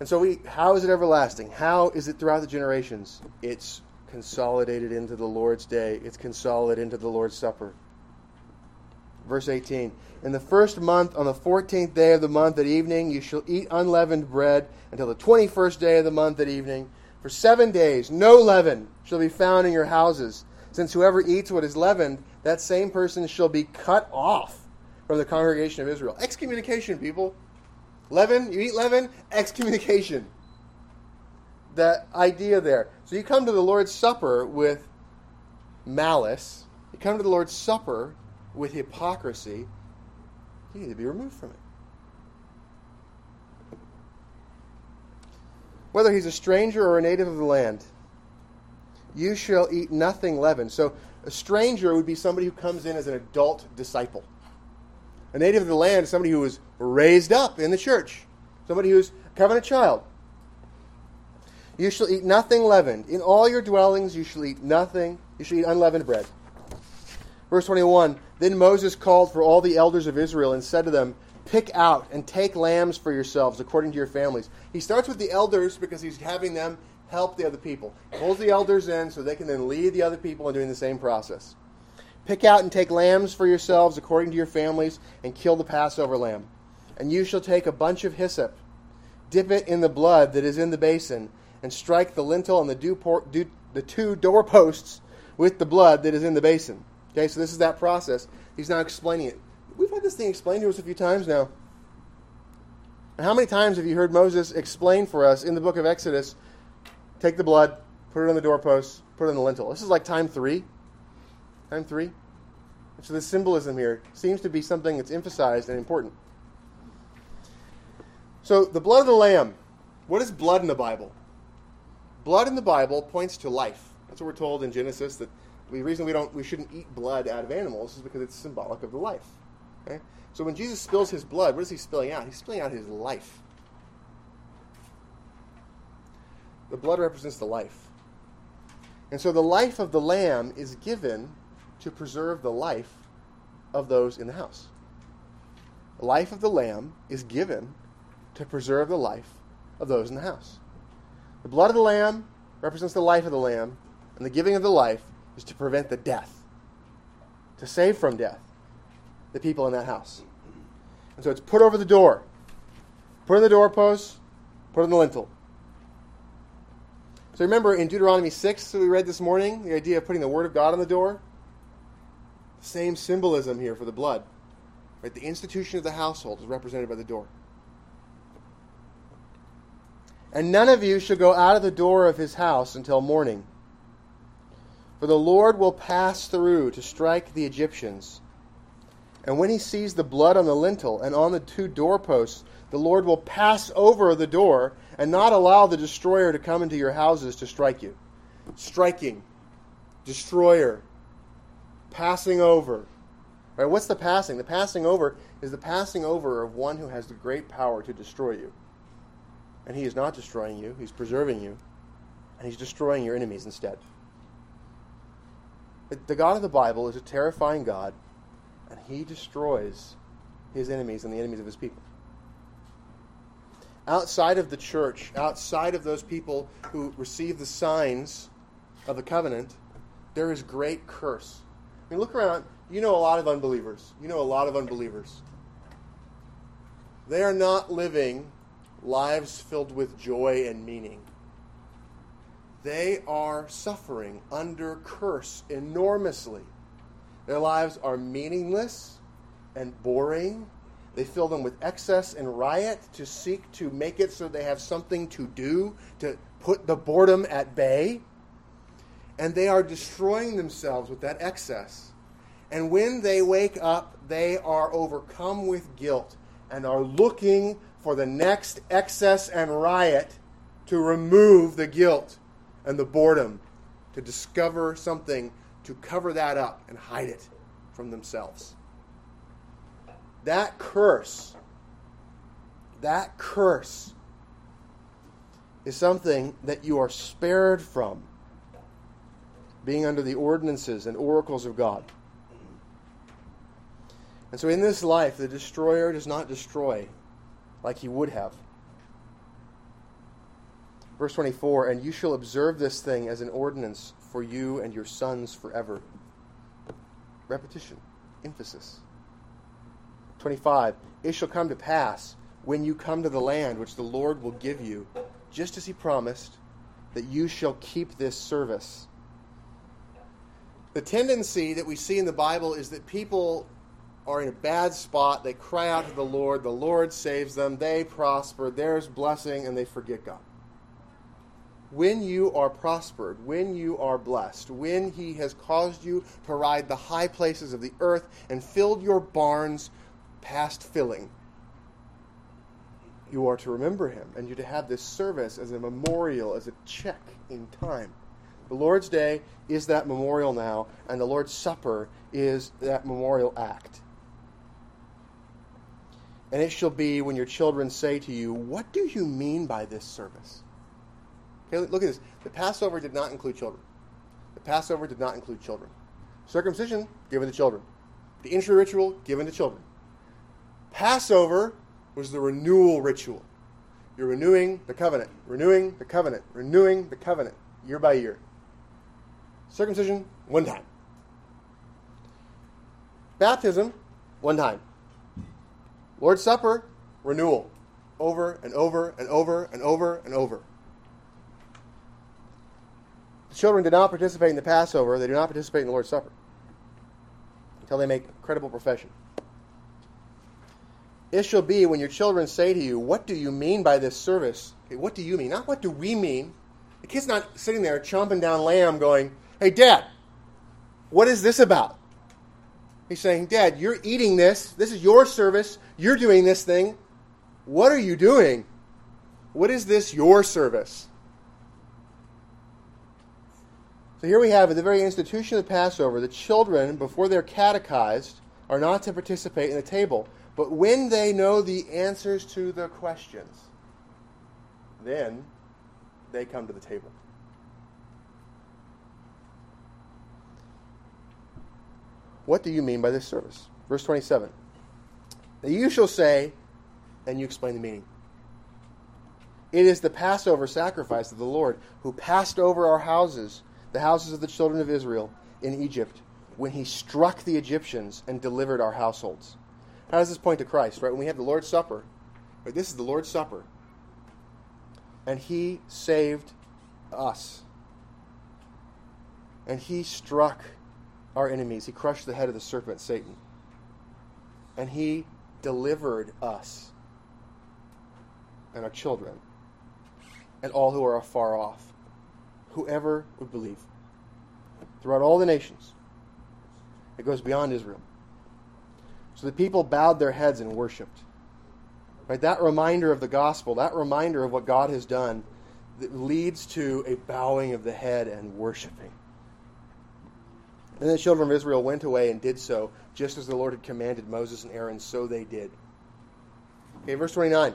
And so, we, how is it everlasting? How is it throughout the generations? It's consolidated into the Lord's day, it's consolidated into the Lord's Supper. Verse 18 In the first month, on the fourteenth day of the month at evening, you shall eat unleavened bread until the twenty first day of the month at evening. For seven days no leaven shall be found in your houses, since whoever eats what is leavened, that same person shall be cut off from the congregation of Israel. Excommunication, people. Leaven, you eat leaven, excommunication. The idea there. So you come to the Lord's Supper with malice, you come to the Lord's Supper with hypocrisy, you need to be removed from it. Whether he's a stranger or a native of the land, you shall eat nothing leavened. So a stranger would be somebody who comes in as an adult disciple. A native of the land somebody who was raised up in the church, somebody who's a covenant child. You shall eat nothing leavened. In all your dwellings you shall eat nothing. You shall eat unleavened bread. Verse 21 Then Moses called for all the elders of Israel and said to them, Pick out and take lambs for yourselves according to your families. He starts with the elders because he's having them help the other people. Pulls the elders in so they can then lead the other people in doing the same process. Pick out and take lambs for yourselves according to your families, and kill the Passover lamb. And you shall take a bunch of hyssop, dip it in the blood that is in the basin, and strike the lintel and the, the two doorposts with the blood that is in the basin. Okay, so this is that process. He's now explaining it. We've had this thing explained to us a few times now. How many times have you heard Moses explain for us in the book of Exodus take the blood, put it on the doorposts, put it on the lintel? This is like time three. Time three. So the symbolism here seems to be something that's emphasized and important. So the blood of the lamb. What is blood in the Bible? Blood in the Bible points to life. That's what we're told in Genesis that the reason we don't we shouldn't eat blood out of animals is because it's symbolic of the life. Okay? So when Jesus spills his blood, what is he spilling out? He's spilling out his life. The blood represents the life. And so the life of the lamb is given to preserve the life of those in the house. The life of the lamb is given to preserve the life of those in the house. The blood of the lamb represents the life of the lamb, and the giving of the life is to prevent the death, to save from death the people in that house. And so it's put over the door, put on the doorpost, put on the lintel. So remember in Deuteronomy 6 that we read this morning, the idea of putting the Word of God on the door? Same symbolism here for the blood. Right? The institution of the household is represented by the door. And none of you shall go out of the door of his house until morning. For the Lord will pass through to strike the Egyptians. And when he sees the blood on the lintel and on the two doorposts, the Lord will pass over the door and not allow the destroyer to come into your houses to strike you. Striking, destroyer, passing over. Right, what's the passing? The passing over is the passing over of one who has the great power to destroy you. And he is not destroying you, he's preserving you, and he's destroying your enemies instead. The God of the Bible is a terrifying God, and he destroys his enemies and the enemies of his people. Outside of the church, outside of those people who receive the signs of the covenant, there is great curse. I mean, look around. You know a lot of unbelievers. You know a lot of unbelievers. They are not living lives filled with joy and meaning. They are suffering under curse enormously. Their lives are meaningless and boring. They fill them with excess and riot to seek to make it so they have something to do to put the boredom at bay. And they are destroying themselves with that excess and when they wake up, they are overcome with guilt and are looking for the next excess and riot to remove the guilt and the boredom, to discover something to cover that up and hide it from themselves. That curse, that curse is something that you are spared from being under the ordinances and oracles of God. And so in this life, the destroyer does not destroy like he would have. Verse 24, and you shall observe this thing as an ordinance for you and your sons forever. Repetition, emphasis. 25, it shall come to pass when you come to the land which the Lord will give you, just as he promised, that you shall keep this service. The tendency that we see in the Bible is that people are in a bad spot. They cry out to the Lord. The Lord saves them. They prosper. There's blessing, and they forget God. When you are prospered, when you are blessed, when He has caused you to ride the high places of the earth and filled your barns past filling, you are to remember Him and you to have this service as a memorial, as a check in time. The Lord's Day is that memorial now, and the Lord's Supper is that memorial act. And it shall be when your children say to you, What do you mean by this service? Okay, look at this. The Passover did not include children. The Passover did not include children. Circumcision, given to children. The entry ritual, given to children. Passover was the renewal ritual. You're renewing the covenant, renewing the covenant, renewing the covenant year by year. Circumcision, one time. Baptism, one time. Lord's Supper, renewal. Over and over and over and over and over. The children did not participate in the Passover, they do not participate in the Lord's Supper until they make a credible profession. It shall be when your children say to you, What do you mean by this service? Okay, what do you mean? Not what do we mean. The kid's not sitting there chomping down lamb going, Hey, Dad, what is this about? He's saying, Dad, you're eating this. This is your service. You're doing this thing. What are you doing? What is this your service? So here we have, at the very institution of the Passover, the children, before they're catechized, are not to participate in the table. But when they know the answers to the questions, then they come to the table. What do you mean by this service? Verse 27. Now you shall say, and you explain the meaning. It is the Passover sacrifice of the Lord who passed over our houses, the houses of the children of Israel in Egypt, when he struck the Egyptians and delivered our households. How does this point to Christ, right? When we have the Lord's Supper, right? This is the Lord's Supper. And he saved us. And he struck our enemies. He crushed the head of the serpent, Satan. And he delivered us and our children and all who are afar off. Whoever would believe. Throughout all the nations. It goes beyond Israel. So the people bowed their heads and worshiped. Right? That reminder of the gospel, that reminder of what God has done, that leads to a bowing of the head and worshiping. And the children of Israel went away and did so, just as the Lord had commanded Moses and Aaron, so they did. Okay, verse 29.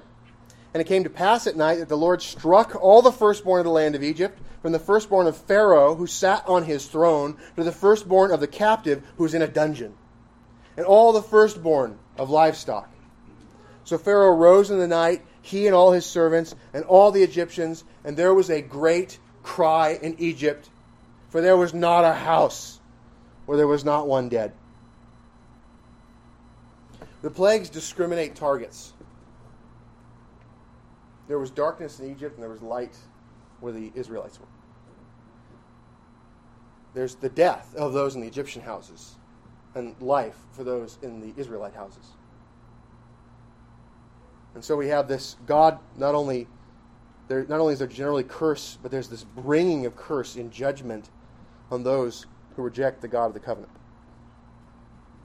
And it came to pass at night that the Lord struck all the firstborn of the land of Egypt, from the firstborn of Pharaoh, who sat on his throne, to the firstborn of the captive, who was in a dungeon, and all the firstborn of livestock. So Pharaoh rose in the night, he and all his servants, and all the Egyptians, and there was a great cry in Egypt, for there was not a house where there was not one dead. The plagues discriminate targets. There was darkness in Egypt and there was light where the Israelites were. There's the death of those in the Egyptian houses and life for those in the Israelite houses. And so we have this God not only there not only is there generally curse, but there's this bringing of curse in judgment on those who reject the God of the covenant.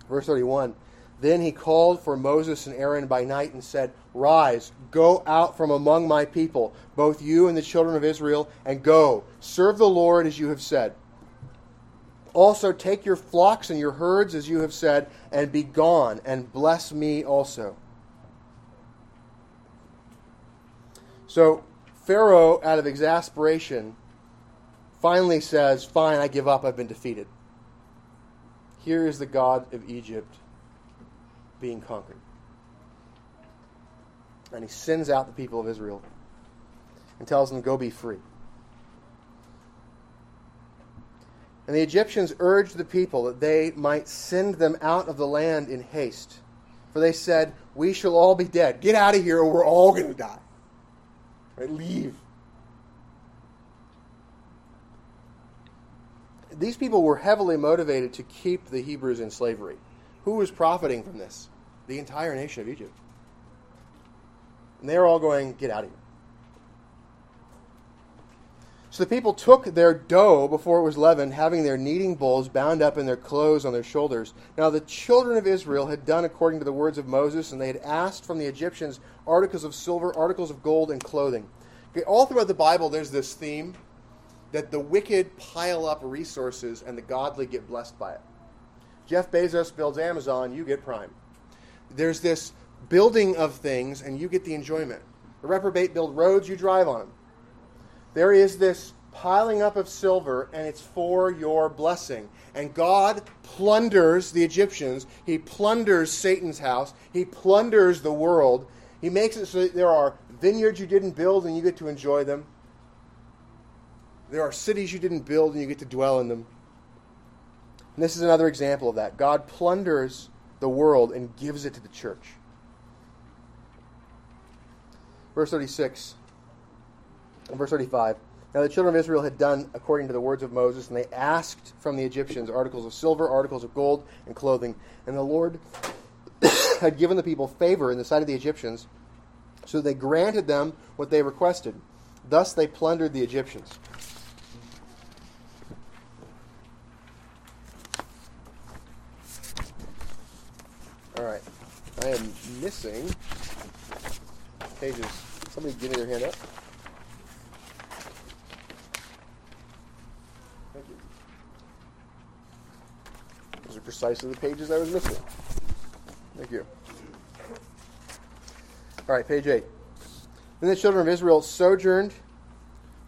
Verse 31 Then he called for Moses and Aaron by night and said, Rise, go out from among my people, both you and the children of Israel, and go, serve the Lord as you have said. Also take your flocks and your herds as you have said, and be gone, and bless me also. So Pharaoh, out of exasperation, finally says, Fine, I give up, I've been defeated. Here is the God of Egypt being conquered. And he sends out the people of Israel and tells them, Go be free. And the Egyptians urged the people that they might send them out of the land in haste. For they said, We shall all be dead. Get out of here or we're all going to die. Right? Leave. These people were heavily motivated to keep the Hebrews in slavery. Who was profiting from this? The entire nation of Egypt. And they were all going, Get out of here. So the people took their dough before it was leavened, having their kneading bowls bound up in their clothes on their shoulders. Now the children of Israel had done according to the words of Moses, and they had asked from the Egyptians articles of silver, articles of gold, and clothing. Okay, all throughout the Bible, there's this theme that the wicked pile up resources and the godly get blessed by it. Jeff Bezos builds Amazon, you get Prime. There's this building of things, and you get the enjoyment. The reprobate build roads, you drive on them. There is this piling up of silver, and it's for your blessing. And God plunders the Egyptians. He plunders Satan's house. He plunders the world. He makes it so that there are vineyards you didn't build, and you get to enjoy them. There are cities you didn't build, and you get to dwell in them. And this is another example of that. God plunders the world and gives it to the church. Verse 36 and verse 35. Now the children of Israel had done according to the words of Moses, and they asked from the Egyptians articles of silver, articles of gold, and clothing. And the Lord had given the people favor in the sight of the Egyptians, so they granted them what they requested. Thus they plundered the Egyptians. All right. I am missing pages. Somebody give me their hand up. Thank you. Those are precisely the pages I was missing. Thank you. All right, page 8. Then the children of Israel sojourned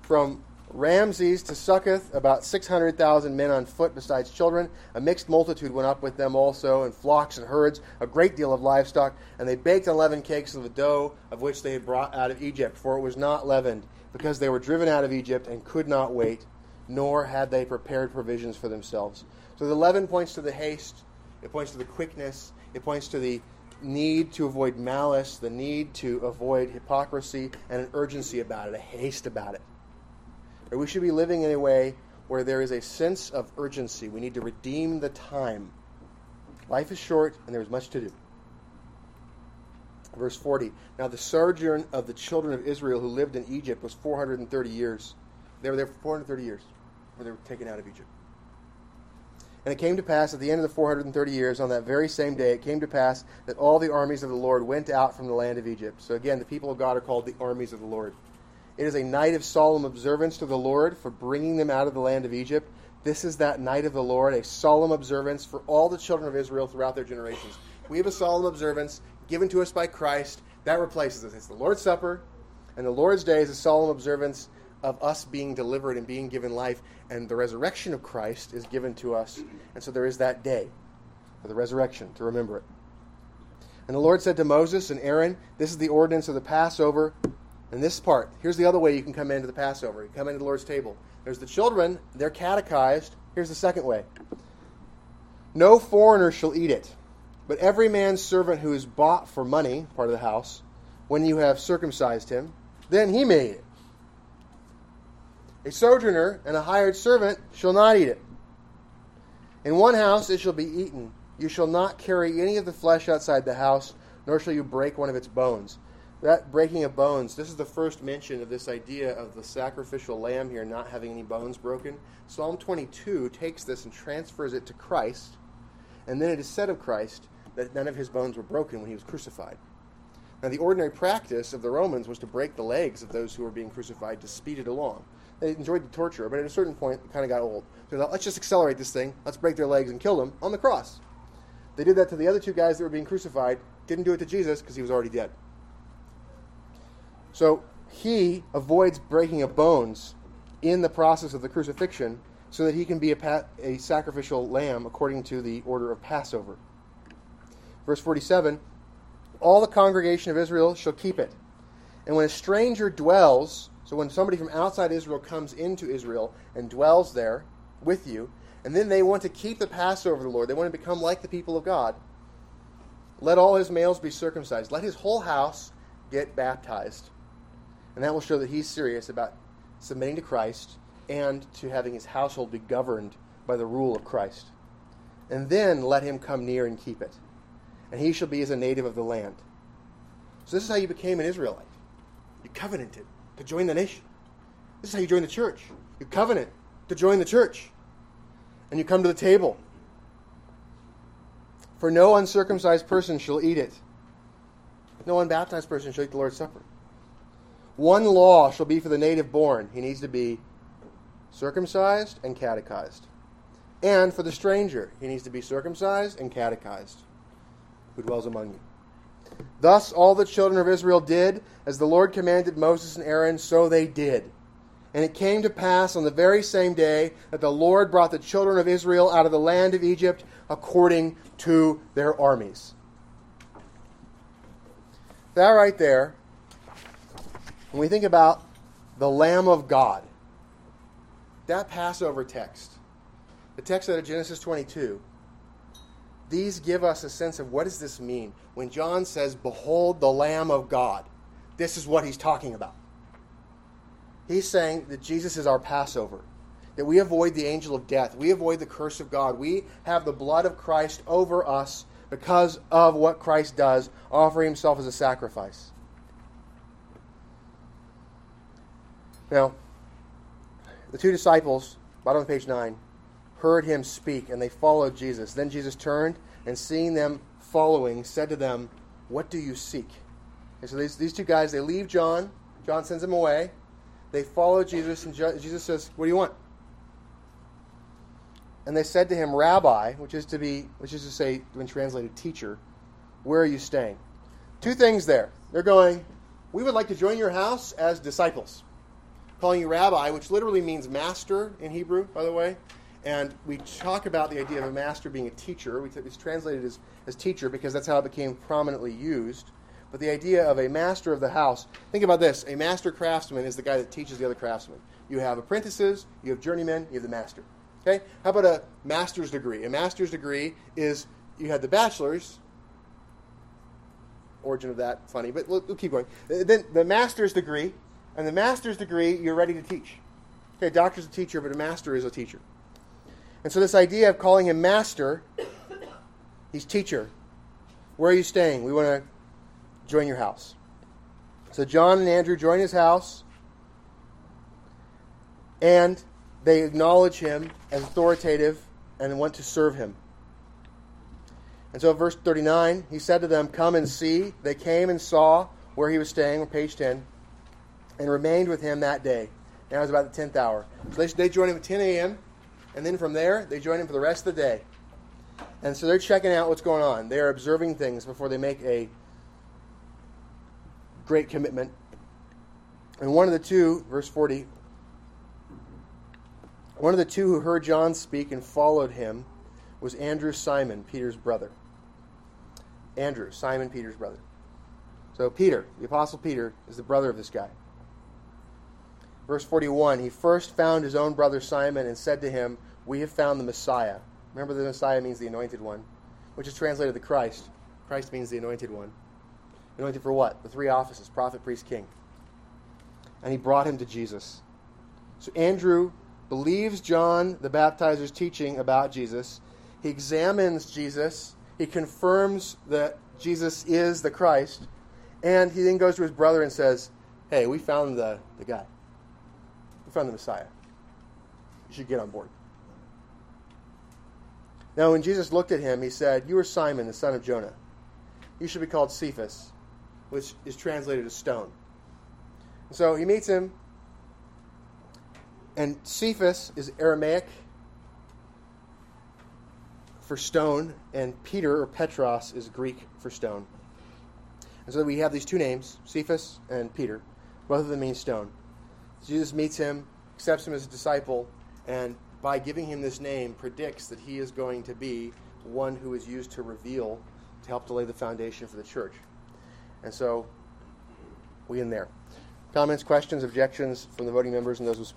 from Ramses to Succoth, about 600,000 men on foot besides children. A mixed multitude went up with them also, and flocks and herds, a great deal of livestock. And they baked unleavened cakes of the dough of which they had brought out of Egypt, for it was not leavened, because they were driven out of Egypt and could not wait, nor had they prepared provisions for themselves. So the leaven points to the haste, it points to the quickness, it points to the need to avoid malice, the need to avoid hypocrisy, and an urgency about it, a haste about it. Or we should be living in a way where there is a sense of urgency. We need to redeem the time. Life is short, and there is much to do. Verse 40 Now the sojourn of the children of Israel who lived in Egypt was 430 years. They were there for 430 years, where they were taken out of Egypt. And it came to pass at the end of the 430 years, on that very same day, it came to pass that all the armies of the Lord went out from the land of Egypt. So again, the people of God are called the armies of the Lord. It is a night of solemn observance to the Lord for bringing them out of the land of Egypt. This is that night of the Lord, a solemn observance for all the children of Israel throughout their generations. We have a solemn observance given to us by Christ that replaces us. It's the Lord's Supper, and the Lord's Day is a solemn observance of us being delivered and being given life, and the resurrection of Christ is given to us. And so there is that day of the resurrection to remember it. And the Lord said to Moses and Aaron, This is the ordinance of the Passover. And this part, here's the other way you can come into the Passover. You come into the Lord's table. There's the children, they're catechized. Here's the second way No foreigner shall eat it, but every man's servant who is bought for money, part of the house, when you have circumcised him, then he may eat it. A sojourner and a hired servant shall not eat it. In one house it shall be eaten. You shall not carry any of the flesh outside the house, nor shall you break one of its bones. That breaking of bones, this is the first mention of this idea of the sacrificial lamb here not having any bones broken. Psalm 22 takes this and transfers it to Christ, and then it is said of Christ that none of his bones were broken when he was crucified. Now, the ordinary practice of the Romans was to break the legs of those who were being crucified to speed it along. They enjoyed the torture, but at a certain point, it kind of got old. So thought, let's just accelerate this thing. Let's break their legs and kill them on the cross. They did that to the other two guys that were being crucified. Didn't do it to Jesus because he was already dead. So he avoids breaking of bones in the process of the crucifixion so that he can be a, pa- a sacrificial lamb according to the order of Passover. Verse 47 All the congregation of Israel shall keep it. And when a stranger dwells so when somebody from outside Israel comes into Israel and dwells there with you, and then they want to keep the Passover of the Lord, they want to become like the people of God, let all his males be circumcised. Let his whole house get baptized. And that will show that he's serious about submitting to Christ and to having his household be governed by the rule of Christ. and then let him come near and keep it. And he shall be as a native of the land. So this is how you became an Israelite. You covenanted to join the nation. This is how you join the church. You covenant to join the church. And you come to the table. For no uncircumcised person shall eat it. No unbaptized person shall eat the Lord's Supper. One law shall be for the native born. He needs to be circumcised and catechized. And for the stranger, he needs to be circumcised and catechized, who dwells among you. Thus all the children of Israel did, as the Lord commanded Moses and Aaron, so they did. And it came to pass on the very same day that the Lord brought the children of Israel out of the land of Egypt according to their armies. That right there, when we think about the Lamb of God, that Passover text, the text out of Genesis 22, these give us a sense of what does this mean when John says, Behold the Lamb of God. This is what he's talking about. He's saying that Jesus is our Passover, that we avoid the angel of death, we avoid the curse of God, we have the blood of Christ over us because of what Christ does, offering himself as a sacrifice. Now, the two disciples, bottom of page 9, heard him speak, and they followed Jesus. Then Jesus turned and, seeing them following, said to them, What do you seek? And so these, these two guys, they leave John. John sends them away. They follow Jesus, and Jesus says, What do you want? And they said to him, Rabbi, which is to be, which is to say, when translated, teacher, where are you staying? Two things there. They're going, We would like to join your house as disciples. Calling you rabbi, which literally means master in Hebrew, by the way. And we talk about the idea of a master being a teacher. It's translated as, as teacher because that's how it became prominently used. But the idea of a master of the house, think about this a master craftsman is the guy that teaches the other craftsmen. You have apprentices, you have journeymen, you have the master. Okay? How about a master's degree? A master's degree is you had the bachelor's, origin of that, funny, but we'll, we'll keep going. Uh, then the master's degree, and the master's degree, you're ready to teach. Okay, a doctor's a teacher, but a master is a teacher. And so this idea of calling him master, he's teacher. Where are you staying? We want to join your house. So John and Andrew join his house, and they acknowledge him as authoritative and want to serve him. And so, verse 39, he said to them, Come and see. They came and saw where he was staying, on page 10, and remained with him that day. Now it was about the 10th hour. So they, they joined him at 10 a.m., and then from there, they joined him for the rest of the day. And so they're checking out what's going on. They are observing things before they make a great commitment. And one of the two, verse 40, one of the two who heard John speak and followed him was Andrew Simon, Peter's brother. Andrew, Simon Peter's brother. So Peter, the apostle Peter, is the brother of this guy. Verse 41 He first found his own brother Simon and said to him, We have found the Messiah. Remember, the Messiah means the anointed one, which is translated the Christ. Christ means the anointed one. Anointed for what? The three offices prophet, priest, king. And he brought him to Jesus. So Andrew believes John the baptizer's teaching about Jesus. He examines Jesus. He confirms that Jesus is the Christ. And he then goes to his brother and says, Hey, we found the, the guy from the Messiah. You should get on board. Now, when Jesus looked at him, he said, You are Simon, the son of Jonah. You should be called Cephas, which is translated as stone. And so he meets him, and Cephas is Aramaic for stone, and Peter or Petros is Greek for stone. And so we have these two names, Cephas and Peter. Both of them mean stone. Jesus meets him, accepts him as a disciple, and by giving him this name, predicts that he is going to be one who is used to reveal, to help to lay the foundation for the church. And so, we in there. Comments, questions, objections from the voting members and those who